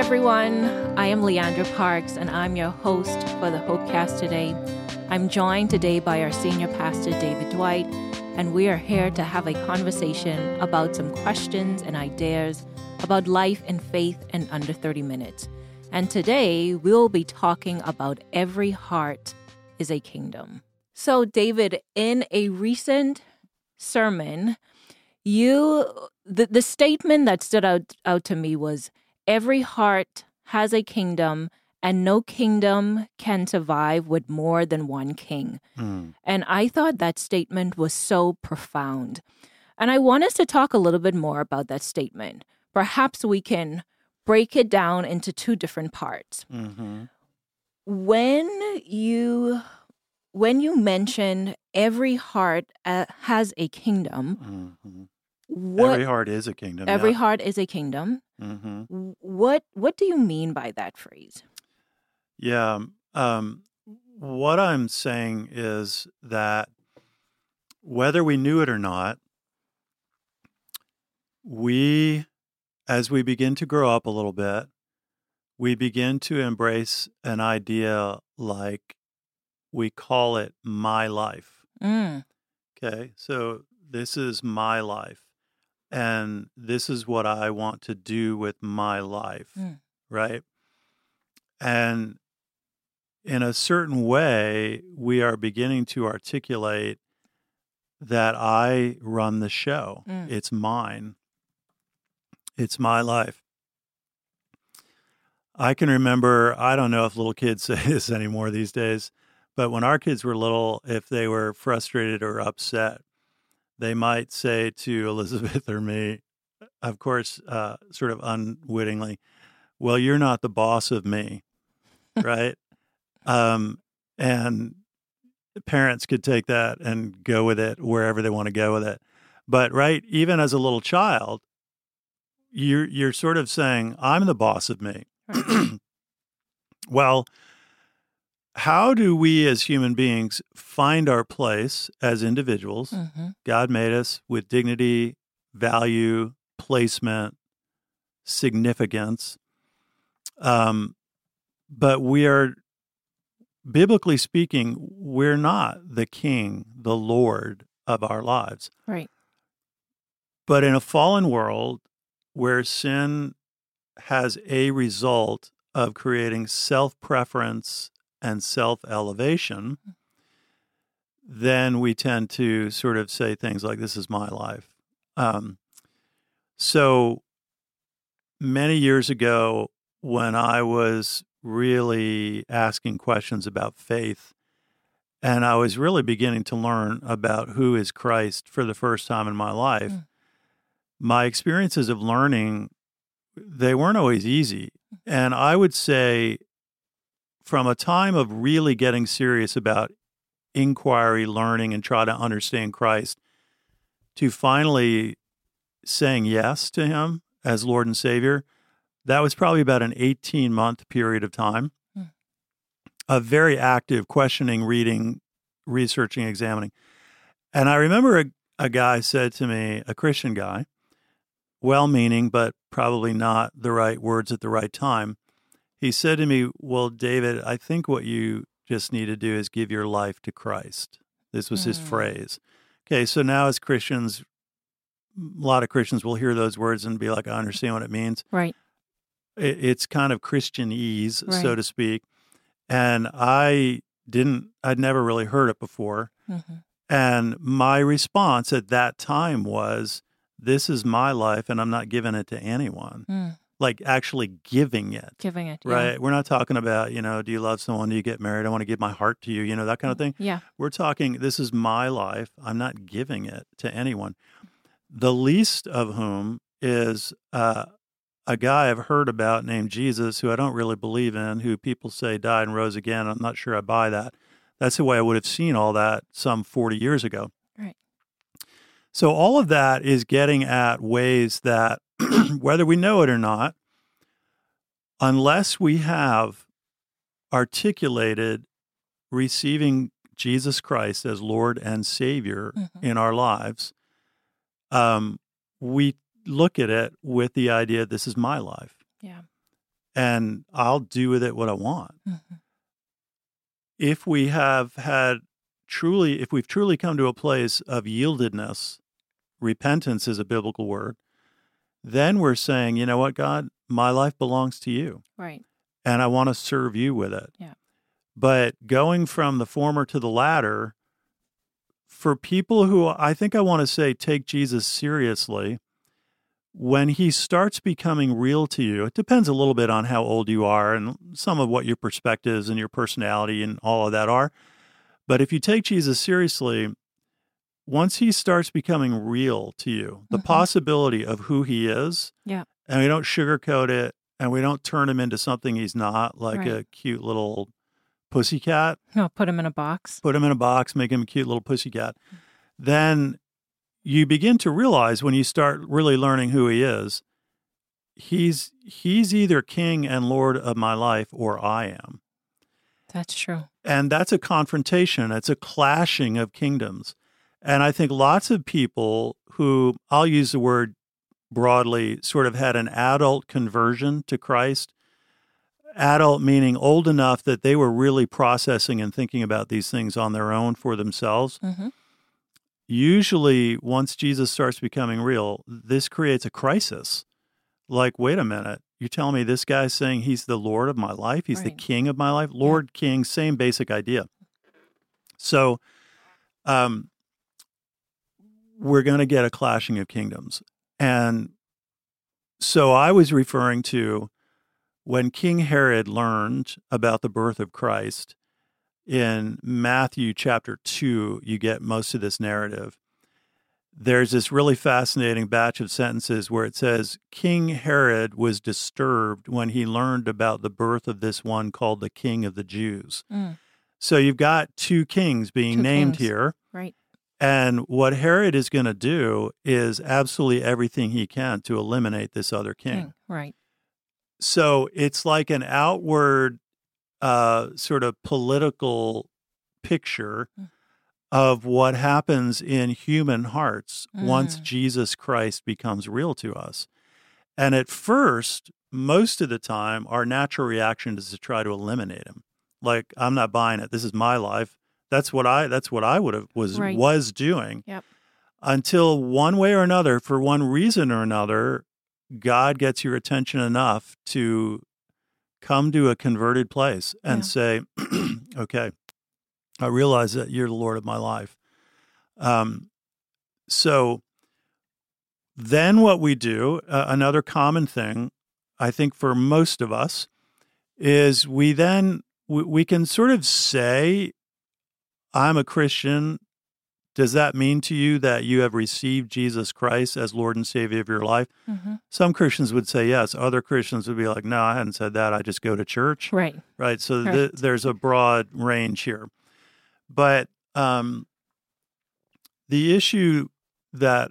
everyone. I am Leandra Parks, and I'm your host for the Hopecast today. I'm joined today by our senior pastor, David Dwight, and we are here to have a conversation about some questions and ideas about life and faith in under 30 minutes. And today we'll be talking about every heart is a kingdom. So, David, in a recent sermon, you the, the statement that stood out, out to me was every heart has a kingdom and no kingdom can survive with more than one king. Mm. And I thought that statement was so profound. And I want us to talk a little bit more about that statement. Perhaps we can break it down into two different parts. hmm When you when you mention every heart uh, has a kingdom, hmm what Every heart is a kingdom. every heart is a kingdom. hmm What what do you mean by that phrase? Yeah. Um, what I'm saying is that whether we knew it or not, we, as we begin to grow up a little bit, we begin to embrace an idea like we call it my life. Mm, Okay. So this is my life. And this is what I want to do with my life. Mm. Right. And in a certain way, we are beginning to articulate that I run the show. Mm. It's mine. It's my life. I can remember, I don't know if little kids say this anymore these days, but when our kids were little, if they were frustrated or upset, they might say to Elizabeth or me, of course, uh, sort of unwittingly, Well, you're not the boss of me, right? um, and parents could take that and go with it wherever they want to go with it. But right, even as a little child, you're you're sort of saying, "I'm the boss of me." well, how do we as human beings find our place as individuals? hmm God made us with dignity, value, placement, significance. Um, but we are, biblically speaking, we're not the king, the Lord of our lives. Right. But in a fallen world where sin has a result of creating self preference and self elevation, then we tend to sort of say things like, This is my life. Um, so many years ago, when I was really asking questions about faith, and I was really beginning to learn about who is Christ for the first time in my life, Mm. my experiences of learning they weren't always easy. And I would say from a time of really getting serious about inquiry, learning, and try to understand Christ to finally saying yes to him as Lord and Savior, that was probably about an 18 month period of time Hmm. of very active questioning, reading, researching, examining. And I remember a, a guy said to me, a Christian guy, well meaning, but probably not the right words at the right time. He said to me, Well, David, I think what you just need to do is give your life to Christ. This was his Mm. phrase. Okay, so now as Christians, a lot of Christians will hear those words and be like, I understand what it means. Right. It, it's kind of Christianese, so Right. to speak. And I didn't, I'd never really heard it before. hmm And my response at that time was, This is my life, and I'm not giving it to anyone. Mm. Like actually giving it, Giving it. yeah. right? We're not talking about, you know, do you love someone? Do you get married? I want to give my heart to you, you know, that kind of thing. Yeah. We're talking, this is my life. I'm not giving it to anyone. The least of whom is uh, a guy I've heard about named Jesus, who I don't really believe in, who people say died and rose again. I'm not sure I buy that. That's the way I would have seen all that some 40 years ago. Right. So, all of that is getting at ways that, whether we know it or not, unless we have articulated receiving Jesus Christ as Lord and Savior Mhm. in our lives, um, we look at it with the idea this is my life. Yeah. and I'll do with it what I want. Mhm. If we have had truly, if we've truly come to a place of yieldedness, repentance is a biblical word, then we're saying, you know what, God, my life belongs to you Right. and I want to serve you with it. Yeah. But going from the former to the latter, for people who I think I want to say take Jesus seriously, when he starts becoming real to you, it depends a little bit on how old you are and some of what your perspectives and your personality and all of that are. But if you take Jesus seriously, once he starts becoming real to you, the Mhm. possibility of who he is, Yeah. and we don't sugarcoat it and we don't turn him into something he's not, like Right. a cute little pussycat, No, put him in a box. put him in a box, make him a cute little pussycat, then you begin to realize when you start really learning who he is, he's he's either king and lord of my life or I am. That's true. And that's a confrontation, it's a clashing of kingdoms. And I think lots of people who I'll use the word broadly sort of had an adult conversion to Christ. Adult meaning old enough that they were really processing and thinking about these things on their own for themselves. hmm Usually, once Jesus starts becoming real, this creates a crisis. Like, wait a minute, you're telling me this guy's saying he's the Lord of my life? He's the king of my life? Lord, king, same basic idea. So, um, we're going to get a clashing of kingdoms. And so I was referring to when King Herod learned about the birth of Christ in Matthew chapter 2, you get most of this narrative. There's this really fascinating batch of sentences where it says King Herod was disturbed when he learned about the birth of this one called the King of the Jews. Mm, So you've got two kings being Two named kings. here. right. And what Herod is going to do is absolutely everything he can to eliminate this other king. King. Right. So it's like an outward uh, sort of political picture Mm. of what happens in human hearts once Mm. Jesus Christ becomes real to us. And at first, most of the time, our natural reaction is to try to eliminate him. Like, I'm not buying it. This is my life. That's what I. That's what I would have was Right. was doing. Yep. Until one way or another, for one reason or another, God gets your attention enough to come to a converted place and Yeah. say, okay, I realize that you're the Lord of my life. Um, so then what we do, uh, another common thing, I think for most of us, is we then, we, we can sort of say, I'm a Christian. Does that mean to you that you have received Jesus Christ as Lord and Savior of your life? hmm Some Christians would say yes. Other Christians would be like, no, I hadn't said that. I just go to church. Right. Right. So Right. th- there's a broad range here. But um, the issue that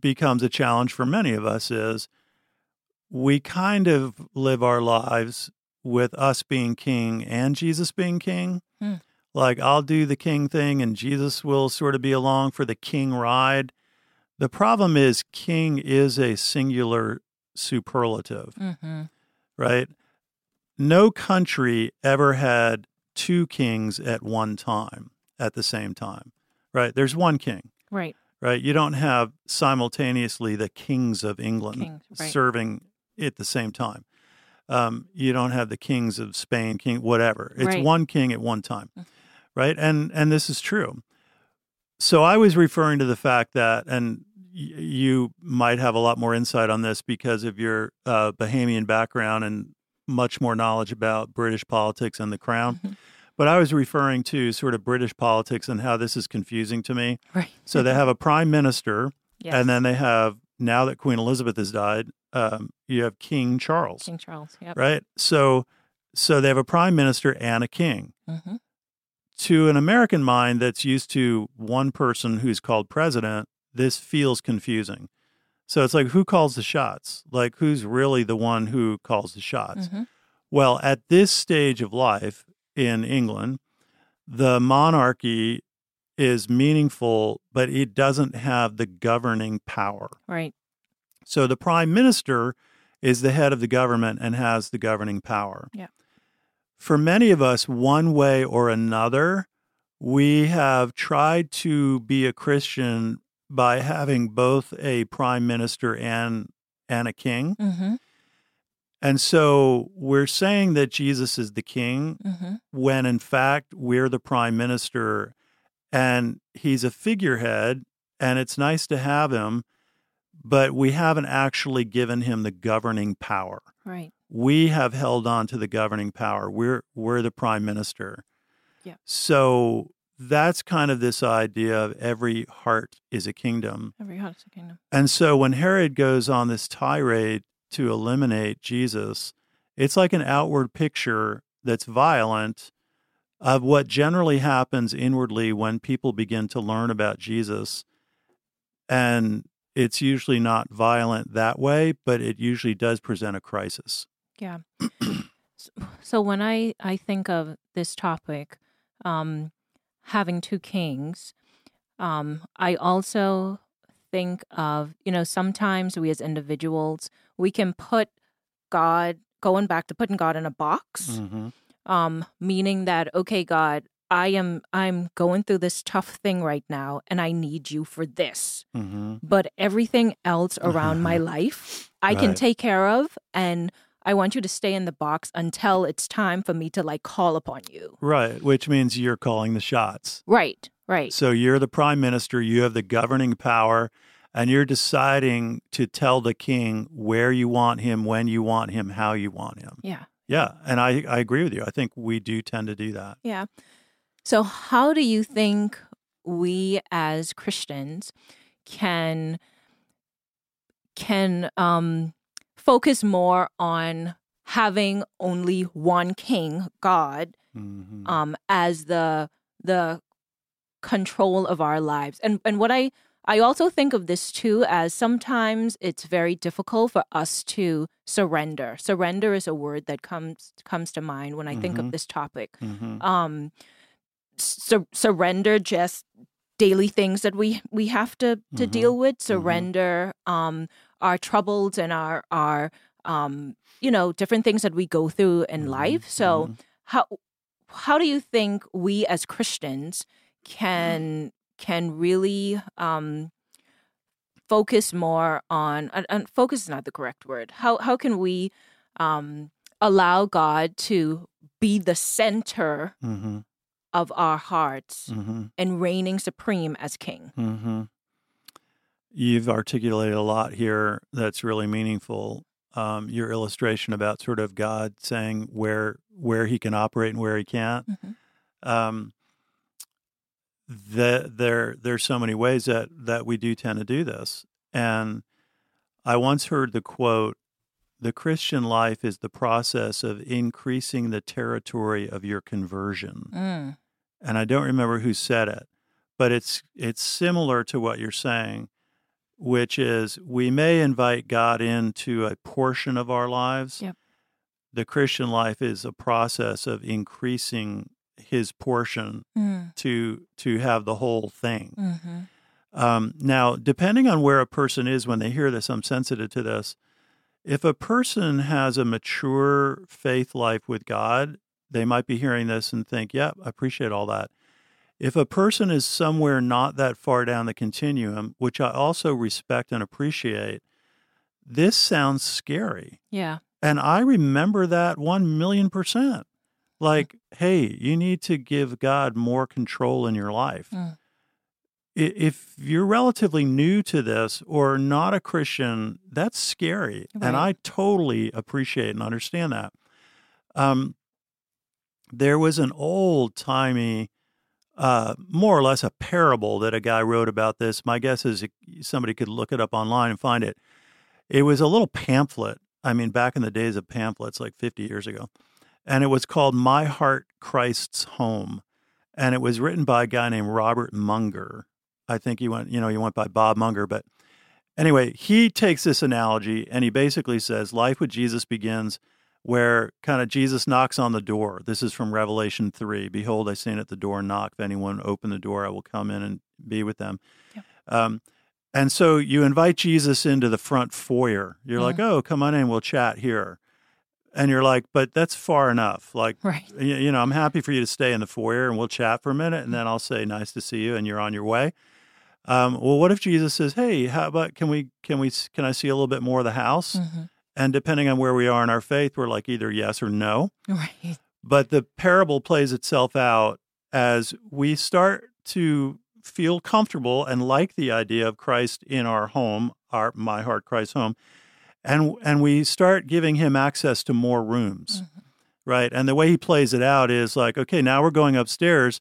becomes a challenge for many of us is we kind of live our lives with us being king and Jesus being king. Hmm. Like, I'll do the king thing and Jesus will sort of be along for the king ride. The problem is, king is a singular superlative hmm right? No country ever had two kings at one time, at the same time, right? There's one king, Right. right? You don't have simultaneously the kings of England Kings, right. serving at the same time. Um, you don't have the kings of Spain, king, whatever. It's Right. one king at one time, right? And and this is true. So I was referring to the fact that, and you might have a lot more insight on this because of your uh, Bahamian background and much more knowledge about British politics and the crown. Mhm. But I was referring to sort of British politics and how this is confusing to me. Right. So they have a prime minister, Yes. and then they have now that Queen Elizabeth has died, um, you have King Charles, King Charles. Yep. right? So, so they have a prime minister and a king. hmm To an American mind that's used to one person who's called president, this feels confusing. So it's like, who calls the shots? Like, who's really the one who calls the shots? hmm Well, at this stage of life in England, the monarchy is meaningful, but it doesn't have the governing power. Right. So the prime minister is the head of the government and has the governing power. Yeah. For many of us, one way or another, we have tried to be a Christian by having both a prime minister and and a king. Mm-hmm. And so we're saying that Jesus is the king Mm-hmm. when in fact we're the prime minister and he's a figurehead and it's nice to have him, but we haven't actually given him the governing power. Right. We have held on to the governing power. We're we're the prime minister. Yeah. So that's kind of this idea of every heart is a kingdom. Every heart is a kingdom. And so when Herod goes on this tirade to eliminate Jesus, it's like an outward picture that's violent of what generally happens inwardly when people begin to learn about Jesus. And it's usually not violent that way, but it usually does present a crisis. Yeah. So when I I think of this topic, um, having two kings, um, I also think of you know sometimes we as individuals we can put God going back to putting God in a box, Mm-hmm. um, meaning that okay, God, I am I'm going through this tough thing right now, and I need you for this. Mm-hmm. But everything else around my life, I can take care of, and I want you to stay in the box until it's time for me to like call upon you. Right, which means you're calling the shots. Right, right, So you're the prime minister, you have the governing power, and you're deciding to tell the king where you want him, when you want him, how you want him. yeah, Yeah, and I, I agree with you. I think we do tend to do that. yeah. So, how do you think we as Christians can can um, focus more on having only one King, God, Mhm. um, as the the control of our lives. And and what I I also think of this too as sometimes it's very difficult for us to surrender. Surrender is a word that comes comes to mind when I think Mhm. of this topic. Mhm. Um, sur- surrender just daily things that we we have to to Mhm. deal with. Surrender um, our troubles and our our um, you know different things that we go through in Mhm. life. So Mhm. how how do you think we as Christians can can really um, focus more on and, and focus is not the correct word. How how can we um, allow God to be the center Mhm. of our hearts Mhm. and reigning supreme as King? Mhm. You've articulated a lot here that's really meaningful. Um, your illustration about sort of God saying where where He can operate and where He can't. Mhm. Um, the, there there's so many ways that that we do tend to do this. And I once heard the quote, "The Christian life is the process of increasing the territory of your conversion." Mm. and I don't remember who said it, but it's it's similar to what you're saying, which is we may invite God into a portion of our lives. Yep. The Christian life is a process of increasing his portion Mm. to to have the whole thing. hmm Um, now, depending on where a person is when they hear this, I'm sensitive to this. If a person has a mature faith life with God, they might be hearing this and think, "Yep, I appreciate all that." If a person is somewhere not that far down the continuum, which I also respect and appreciate, this sounds scary. Yeah. And I remember that 1 million percent. Like, hey, you need to give God more control in your life. Mm. If you're relatively new to this or not a Christian, that's scary. And I totally appreciate and understand that. Um, there was an old timey, uh, more or less a parable that a guy wrote about this. My guess is somebody could look it up online and find it. It was a little pamphlet. I mean, back in the days of pamphlets, like 50 years ago. And it was called My Heart, Christ's Home. And it was written by a guy named Robert Munger. I think he went, you know, he went by Bob Munger. But anyway, he takes this analogy and he basically says life with Jesus begins where kind of Jesus knocks on the door. This is from Revelation 3. Behold, I stand at the door and knock. If anyone open the door, I will come in and be with them. Yep. Um, And so you invite Jesus into the front foyer. You're like, oh, come on in, we'll chat here. And you're like, but that's far enough. Like, Right. you, you know, I'm happy for you to stay in the foyer and we'll chat for a minute and then I'll say, nice to see you, and you're on your way. Um, well, what if Jesus says, hey, how about can we, can we, can I see a little bit more of the house? Mhm. And depending on where we are in our faith, we're like either yes or no. Right. But the parable plays itself out as we start to feel comfortable and like the idea of Christ in our home, our my heart Christ home, and and we start giving him access to more rooms. Mm-hmm. Right? And the way he plays it out is like, okay, now we're going upstairs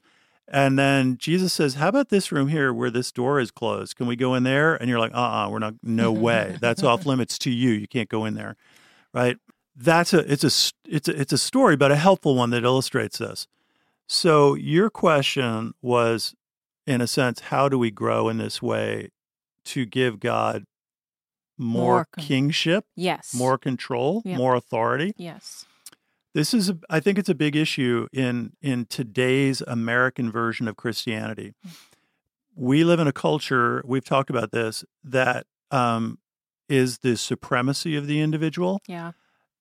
and then Jesus says, "How about this room here where this door is closed? Can we go in there?" And you're like, "Uh-uh, we're not no way. That's off limits to you. You can't go in there." Right? That's a it's a it's a, it's a story but a helpful one that illustrates this. So your question was in a sense, how do we grow in this way to give God more, More con- kingship, Yes. more control, Yep. more authority? Yes. This is, a, I think, it's a big issue in in today's American version of Christianity. We live in a culture. We've talked about this that um, is the supremacy of the individual, Yeah.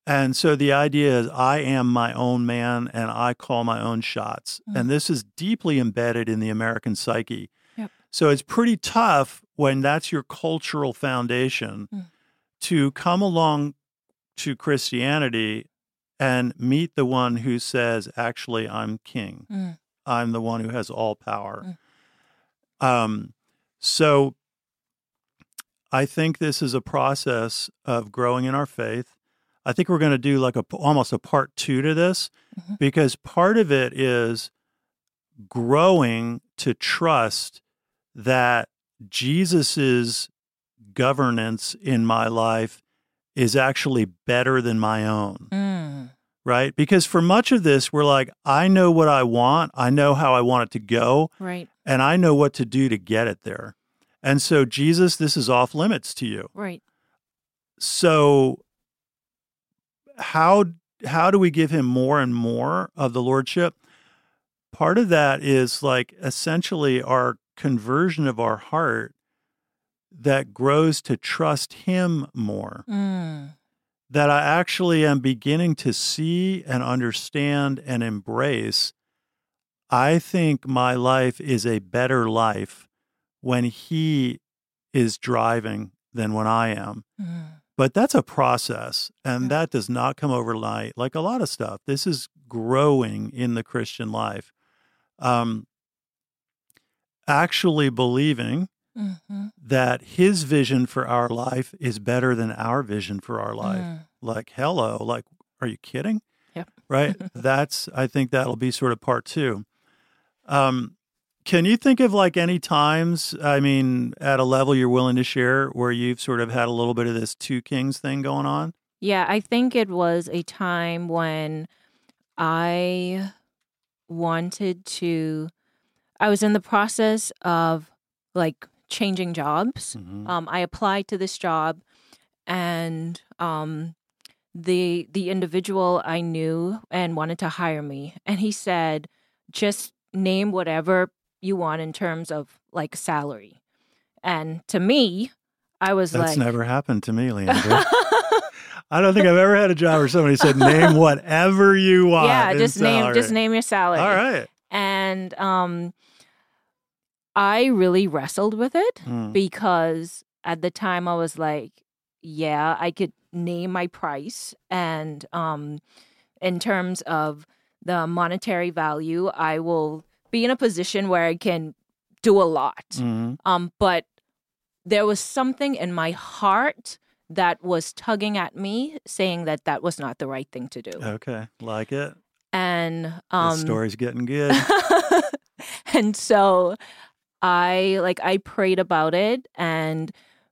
and so the idea is I am my own man and I call my own shots, Mm. and this is deeply embedded in the American psyche. Yep. So it's pretty tough when that's your cultural foundation Mm. to come along to Christianity and meet the one who says, actually, I'm king. Mm. I'm the one who has all power. Um, so I think this is a process of growing in our faith. I think we're going to do like a almost a part two to this Mhm. because part of it is growing to trust that Jesus's governance in my life is actually better than my own Mm. Right? Because for much of this, we're like, I know what I want, I know how I want it to go, Right. and I know what to do to get it there. And so, Jesus, this is off limits to you. Right. So, how how do we give him more and more of the lordship? Part of that is like essentially our conversion of our heart that grows to trust him more Mm. That I actually am beginning to see and understand and embrace. I think my life is a better life when he is driving than when I am. Mm. But that's a process, and Yeah. that does not come overnight. Like a lot of stuff, this is growing in the Christian life. Um, actually believing Mhm. that his vision for our life is better than our vision for our life Mm. like hello like are you kidding Yep. right that's i think that'll be sort of part two um can you think of like any times i mean at a level you're willing to share where you've sort of had a little bit of this two kings thing going on Yeah, I think it was a time when I wanted to, I was in the process of like changing jobs. Mhm. Um, I applied to this job, and um, the the individual I knew and wanted to hire me, and he said, just name whatever you want in terms of like salary. And to me, I was that's like, never happened to me leandra i don't think i've ever had a job where somebody said name whatever you want yeah, just name just name your salary. all right And um I really wrestled with it Hmm. because at the time I was like, yeah, I could name my price and um in terms of the monetary value, I will be in a position where I can do a lot. Mhm. Um but there was something in my heart that was tugging at me saying that that was not the right thing to do. okay like it And um this story's getting good and so I like I prayed about it and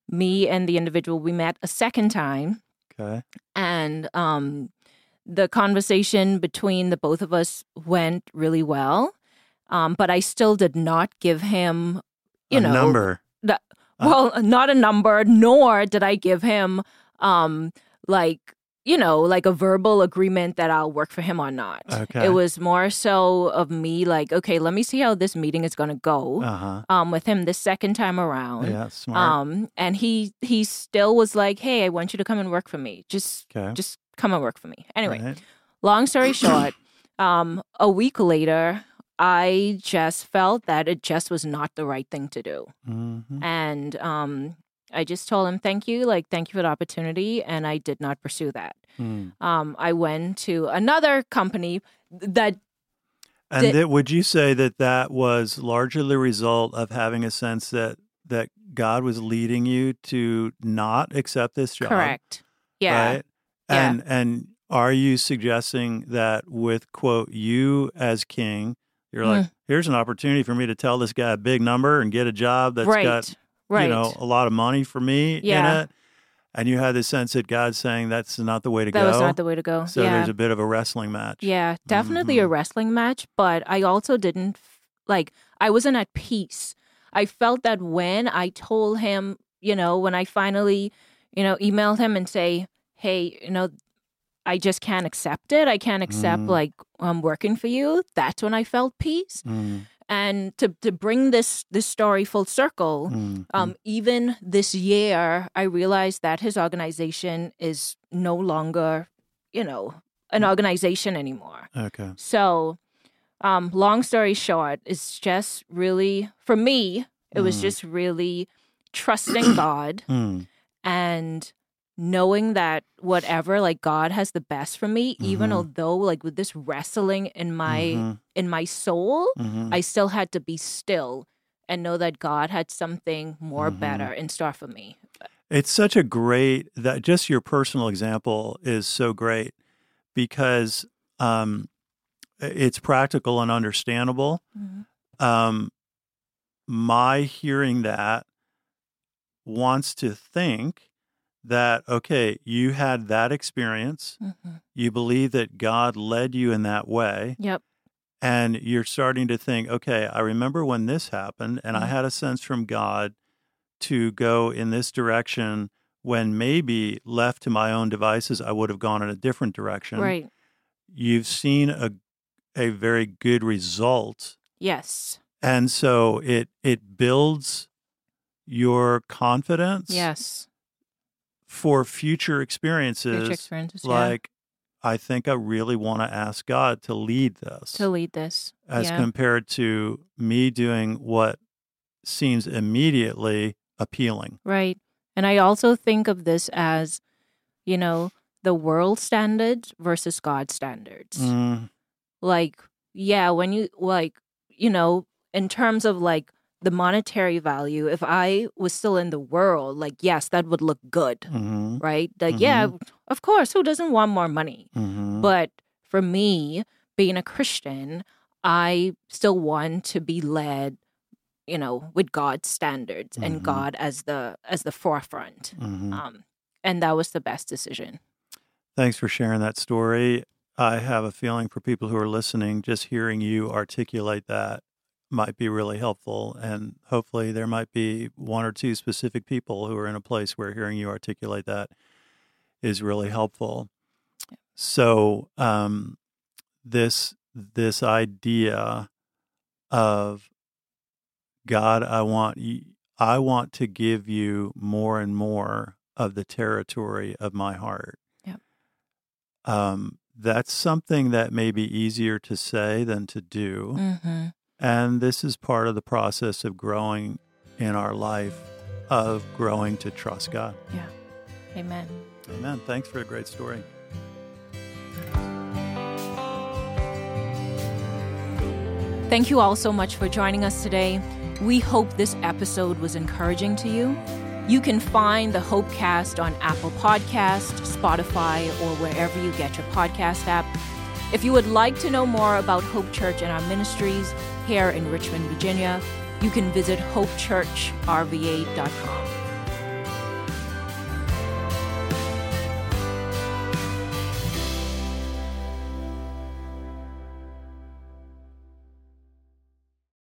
me and the individual we met a second time okay and um the conversation between the both of us went really well. Um but I still did not give him you a know number the- Uh. well not a number nor did I give him um like you know, like a verbal agreement that I'll work for him or not. Okay. It was more so of me like, okay, let me see how this meeting is going to go Uh huh. um, with him the second time around. Yeah, smart. Um, and he he still was like, hey, I want you to come and work for me. Just okay. just come and work for me. Anyway, Right. long story short, um, a week later, I just felt that it just was not the right thing to do. Mhm. And um, I just told him, thank you, like, thank you for the opportunity. And I did not pursue that. Mm. Um, I went to another company that, And Did- that, would you say that that was largely the result of having a sense that that God was leading you to not accept this job? correct. Yeah. Right? Yeah. And and are you suggesting that with quote you as king, you're Mm. like, here's an opportunity for me to tell this guy a big number and get a job that's right. got right. you know a lot of money for me Yeah. in it. And you had the sense that God's saying that's not the way to that go. was not the way to go. so yeah. there's a bit of a wrestling match. Yeah, definitely a Mhm. wrestling match, but I also didn't like I wasn't at peace. I felt that when I told him, you know, when I finally, you know, emailed him and say, "Hey, you know, I just can't accept it. I can't accept Mhm. like I'm working for you." That's when I felt peace. Mm, And to to bring this this story full circle, mm, um, even this year, I realized that his organization is no longer, you know, an organization anymore. mm. okay. So, um, long story short, it's just really, for me, it was Mm. just really trusting God Mm, and knowing that whatever, like God has the best for me, even Mhm. although like with this wrestling in my mhm, in my soul, mhm. I still had to be still and know that God had something more Mhm. better in store for me. It's such a great that just your personal example is so great because um, it's practical and understandable. Um, my hearing that wants to think that okay, you had that experience, Mhm. you believe that God led you in that way, Yep. and you're starting to think, okay, I remember when this happened, and I Mhm. had a sense from God to go in this direction when maybe left to my own devices, I would have gone in a different direction. Right. You've seen a a very good result, Yes. and so it it builds your confidence Yes. For future experiences. Future experiences. yeah. like, I think I really want to ask God to lead this. to lead this. as yeah. compared to me doing what seems immediately appealing. Right. And I also think of this as, you know, the world standards versus God standards. Mm, Like, yeah, when you, like, you know, in terms of like the monetary value, if I was still in the world, like, yes, that would look good, mhm, right? Like, yeah, of course, who doesn't want more money? mhm. But for me, being a Christian, I still want to be led, you know, with God's standards and God as the as the forefront. Mhm. Um, and that was the best decision. Thanks for sharing that story. I have a feeling for people who are listening, just hearing you articulate that might be really helpful. And hopefully, there might be one or two specific people who are in a place where hearing you articulate that is really helpful. So, um, this this idea of God, I want you, I want to give you more and more of the territory of my heart. Yep. Um, that's something that may be easier to say than to do. Mm-hmm. And this is part of the process of growing in our life, of growing to trust God. Yeah. Amen. Amen. Thanks for a great story. Thank you all so much for joining us today. We hope this episode was encouraging to you. You can find the Hopecast on Apple Podcast, Spotify, or wherever you get your podcast app. If you would like to know more about Hope Church and our ministries here in Richmond, Virginia, you can visit hopechurchrva.com.